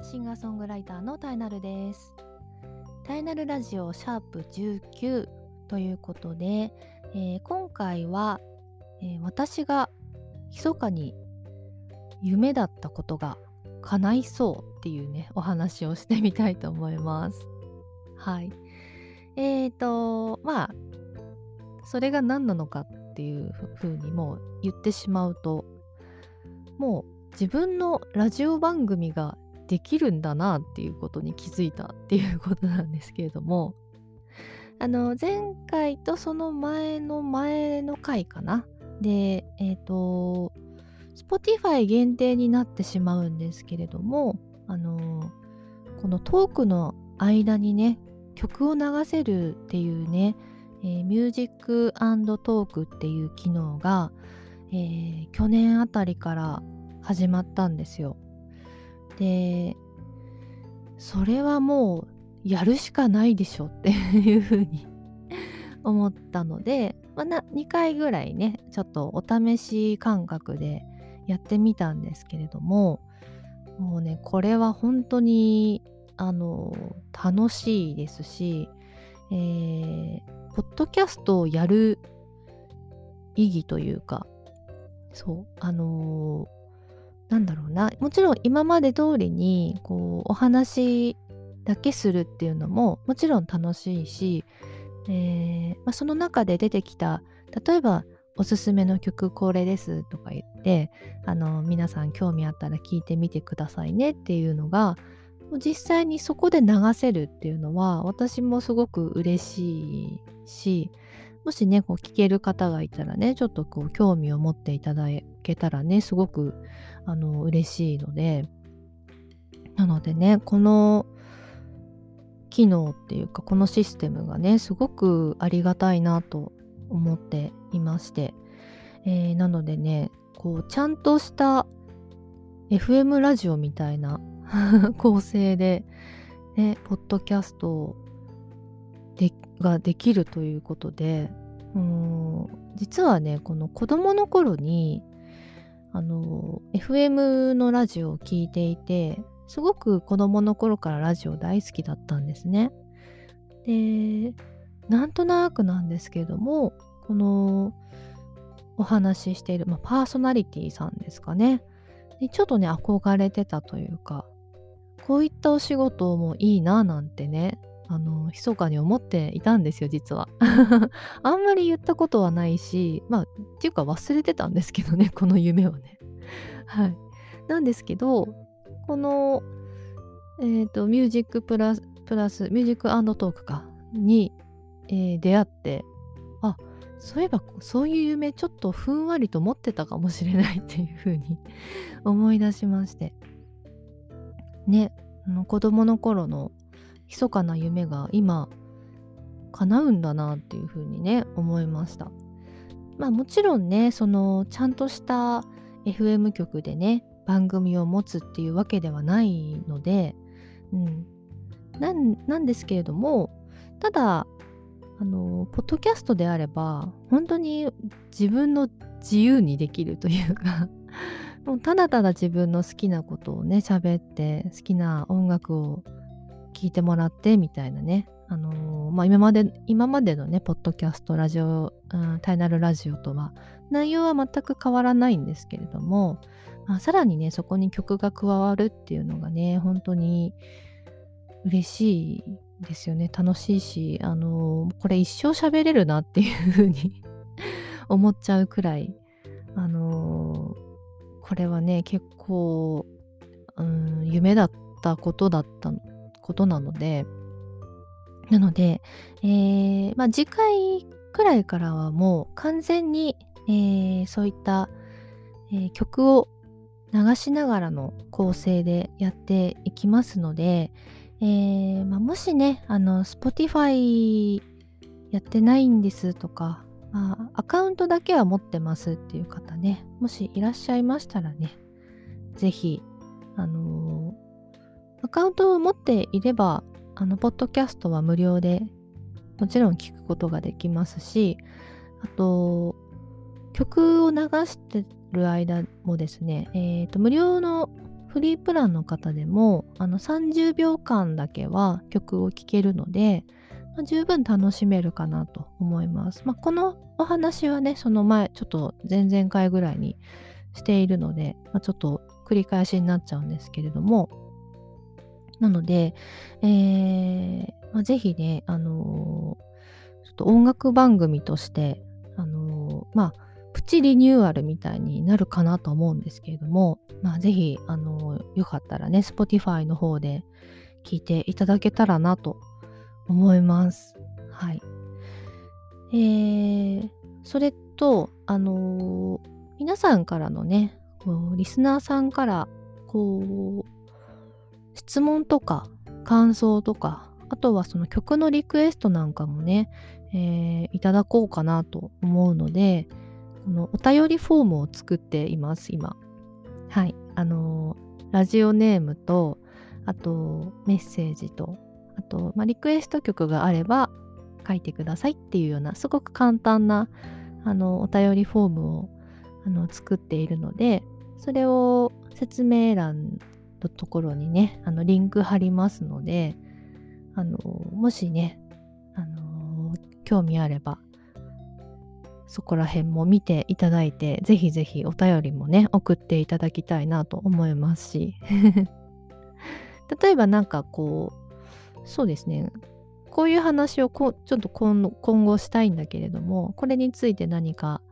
シンガーソングライターのタイナルです。タイナルラジオシャープ19ということで、えー今回は、えー私が密かに夢だったことが叶いそうっていうねお話をしてみたいと思います。はい。えーとまあそれが何なのかっていうふうにもう言ってしまうともう自分のラジオ番組ができるんだなっていうことに気づいたっていうことなんですけれどもあの前回とその前の前の回かな？でえっ、と Spotify 限定になってしまうんですけれどもあのこのトークの間にね曲を流せるっていうね、えー、 Music Talk っていう機能が、えー去年あたりから始まったんですよ。でそれはもうやるしかないでしょっていうふうに 思ったので、まあ、な2回ぐらいねちょっとお試し感覚でやってみたんですけれどももうねこれは本当にあの楽しいですし、えーポッドキャストをやる意義というかそうあのなんだろうな。もちろん今まで通りにこうお話だけするっていうのももちろん楽しいし、えーまあ、その中で出てきた例えばおすすめの曲これですとか言ってあの皆さん興味あったら聞いてみてくださいねっていうのが実際にそこで流せるっていうのは私もすごく嬉しいしもしねこう聞ける方がいたらねちょっとこう興味を持っていただけたらねすごくあの嬉しいので。なのでねこの機能っていうかこのシステムがねすごくありがたいなと思っていまして、えーなのでねこうちゃんとした FM ラジオみたいな 構成で、ね、ポッドキャストでができるということでうん実はねこの子供の頃にあの FM のラジオを聞いていてすごく子供の頃からラジオ大好きだったんですね。でなんとなくなんですけれどもこのお話ししている、まあ、パーソナリティさんですかねにちょっとね憧れてたというかこういったお仕事もいいななんてねあの密かに思っていたんですよ実は。あんまり言ったことはないしまあっていうか忘れてたんですけどね この夢はね。はい。なんですけどこのえっ、と Music Plus Plus Music Talk かに、えー出会ってあそういえばそういう夢ちょっとふんわりと持ってたかもしれない っていうふうに思い出しまして。ねあの子供の頃の密かな夢が今叶うんだなっていうふうにね思いました。まあもちろんねそのちゃんとした FM 局でね番組を持つっていうわけではないので、うん、なんなんですけれどもただあのポッドキャストであれば本当に自分の自由にできるというか もうただただ自分の好きなことをね喋って好きな音楽を聴いてもらってみたいなね。あのまあ今まで今までのねポッドキャストラジオ、うん、タイナルラジオとは内容は全く変わらないんですけれども、まあ、さらにねそこに曲が加わるっていうのがね本当に嬉しいですよね。楽しいしあのこれ一生喋れるなっていうふうに 思っちゃうくらいあのこれはね結構、うん、夢だったことだったことなのでなので、えーまあ、次回くらいからはもう完全に、えーそういった、えー曲を流しながらの構成でやっていきますので、えーまあ、もしねあの Spotify やってないんですとか、まあ、アカウントだけは持ってますっていう方ねもしいらっしゃいましたらねぜひあのアカウントを持っていればあのポッドキャストは無料でもちろん聞くことができますしあと曲を流してる間もですね、えーと、無料のフリープランの方でもあの30秒間だけは曲を聴けるので、まあ、十分楽しめるかなと思います。まあ、このお話はねその前ちょっと前々回ぐらいにしているので、まあ、ちょっと繰り返しになっちゃうんですけれどもなので、えーまあ、ぜひね、あのー、ちょっと音楽番組として、あのー、まあ、プチリニューアルみたいになるかなと思うんですけれども、まあ、ぜひ、あのー、よかったらね、Spotify の方で聞いていただけたらなと思います。はい。えー、それと、あの、皆さんからのね、リスナーさんから、こう、質問とか感想とかあとはその曲のリクエストなんかもね、えー、いただこうかなと思うので、このお便りフォームを作っています、今。はい。あのー、ラジオネームと、あとメッセージと、あと、まあ、リクエスト曲があれば書いてくださいっていうような、すごく簡単な、あの、お便りフォームをあの作っているので、それを説明欄のところにね、あのリンク貼りますので、あのもしね、あの興味あればそこら辺も見ていただいてぜひぜひお便りもね送っていただきたいなと思いますし。例えばなんかこうそうですねこういう話をこちょっと今後したいんだけれどもこれについて何か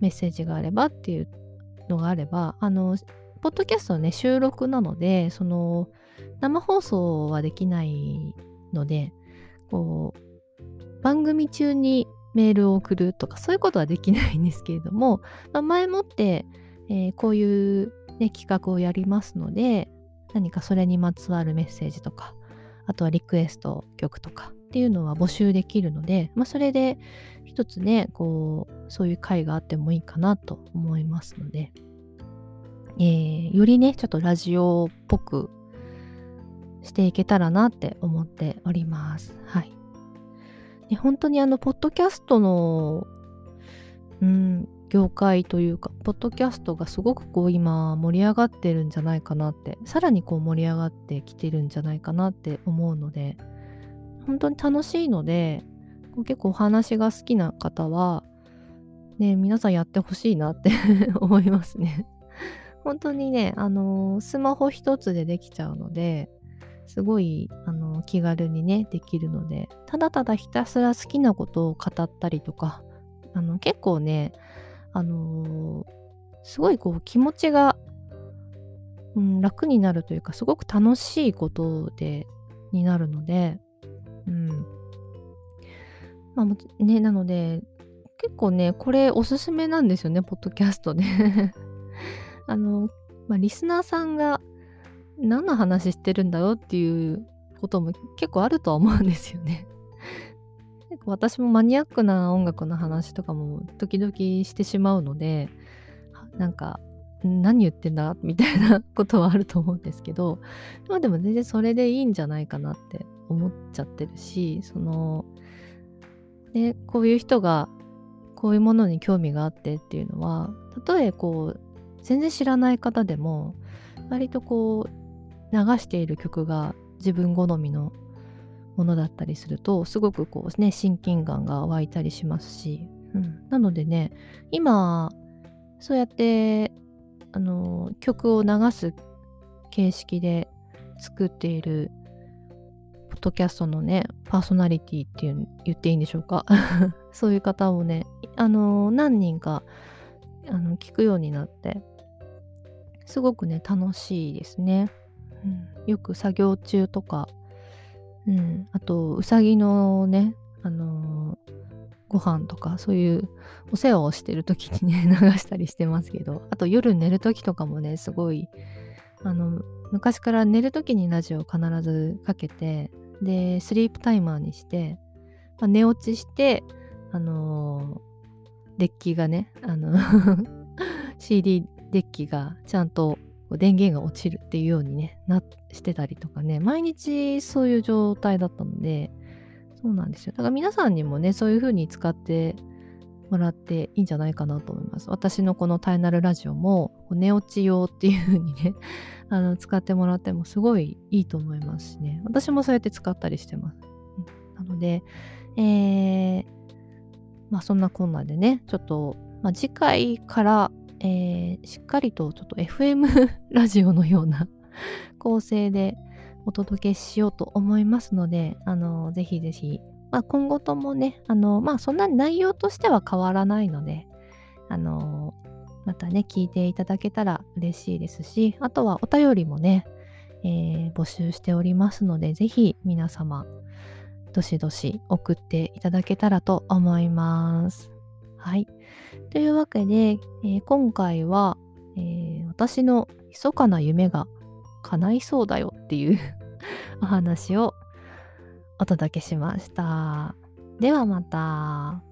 メッセージがあればっていうのがあればあのポッドキャストはね収録なのでその生放送はできないのでこう番組中にメールを送るとかそういうことはできないんですけれども、まあ、前もって、えー、こういう、ね、企画をやりますので何かそれにまつわるメッセージとかあとはリクエスト曲とかっていうのは募集できるので、まあ、それで一つねこうそういう回があってもいいかなと思いますので、えー、よりねちょっとラジオっぽくしていけたらなって思っております。はい。で本当にあの、ポッドキャストの、うん、業界というか、ポッドキャストがすごくこう今盛り上がってるんじゃないかなって、さらにこう盛り上がってきてるんじゃないかなって思うので、本当に楽しいので、結構お話が好きな方は、ね、皆さんやってほしいなって 思いますね。本当にね、あのー、スマホ一つでできちゃうので、すごいあの気軽にねできるのでただただひたすら好きなことを語ったりとかあの結構ねあの、すごいこう気持ちが、うん、楽になるというかすごく楽しいことでになるのでうん。まあねなので結構ねこれおすすめなんですよねポッドキャストで。あの、まあ、リスナーさんが何の話してるんだろうっていうことも結構あるとは思うんですよね。結構私もマニアックな音楽の話とかも時々してしまうのでなんか何言ってんだみたいなことはあると思うんですけどまあでも全然それでいいんじゃないかなって思っちゃってるしそのでこういう人がこういうものに興味があってっていうのはたとえこう全然知らない方でも割とこう流している曲が自分好みのものだったりするとすごくこうね親近感が湧いたりしますし、うん、なのでね今そうやってあの曲を流す形式で作っているポッドキャストのねパーソナリティっていう言っていいんでしょうか。そういう方をねあの何人かあの聞くようになってすごくね楽しいですね。うん、よく作業中とか、うん、あとうさぎのね、あのー、ご飯とかそういうお世話をしてる時にね 流したりしてますけど。あと夜寝る時とかもねすごいあの昔から寝る時にラジオを必ずかけてでスリープタイマーにして、まあ、寝落ちしてあのー、デッキがねあの CD デッキがちゃんと電源が落ちるっていうようにねなしてたりとかね毎日そういう状態だったのでそうなんですよ。だから皆さんにもね、そういう風に使ってもらっていいんじゃないかなと思います。私のこのタイナルラジオも寝落ち用っていう風にね あの使ってもらってもすごいいいと思いますしね。私もそうやって使ったりしてます。なので、えー、まあそんなこんなでね、ちょっと、まあ、次回から、えー、しっかりとちょっと FM ラジオのような 構成でお届けしようと思いますので、あの、ぜひぜひ、まあ、今後ともね、あの、まあ、そんな内容としては変わらないので、あの、またね、聞いていただけたら嬉しいですし、あとはお便りもね、えー、募集しておりますので、ぜひ皆様、どしどし送っていただけたらと思います。はい。というわけで、えー、今回は、えー、私の密かな夢が叶いそうだよっていう お話をお届けしました。ではまた。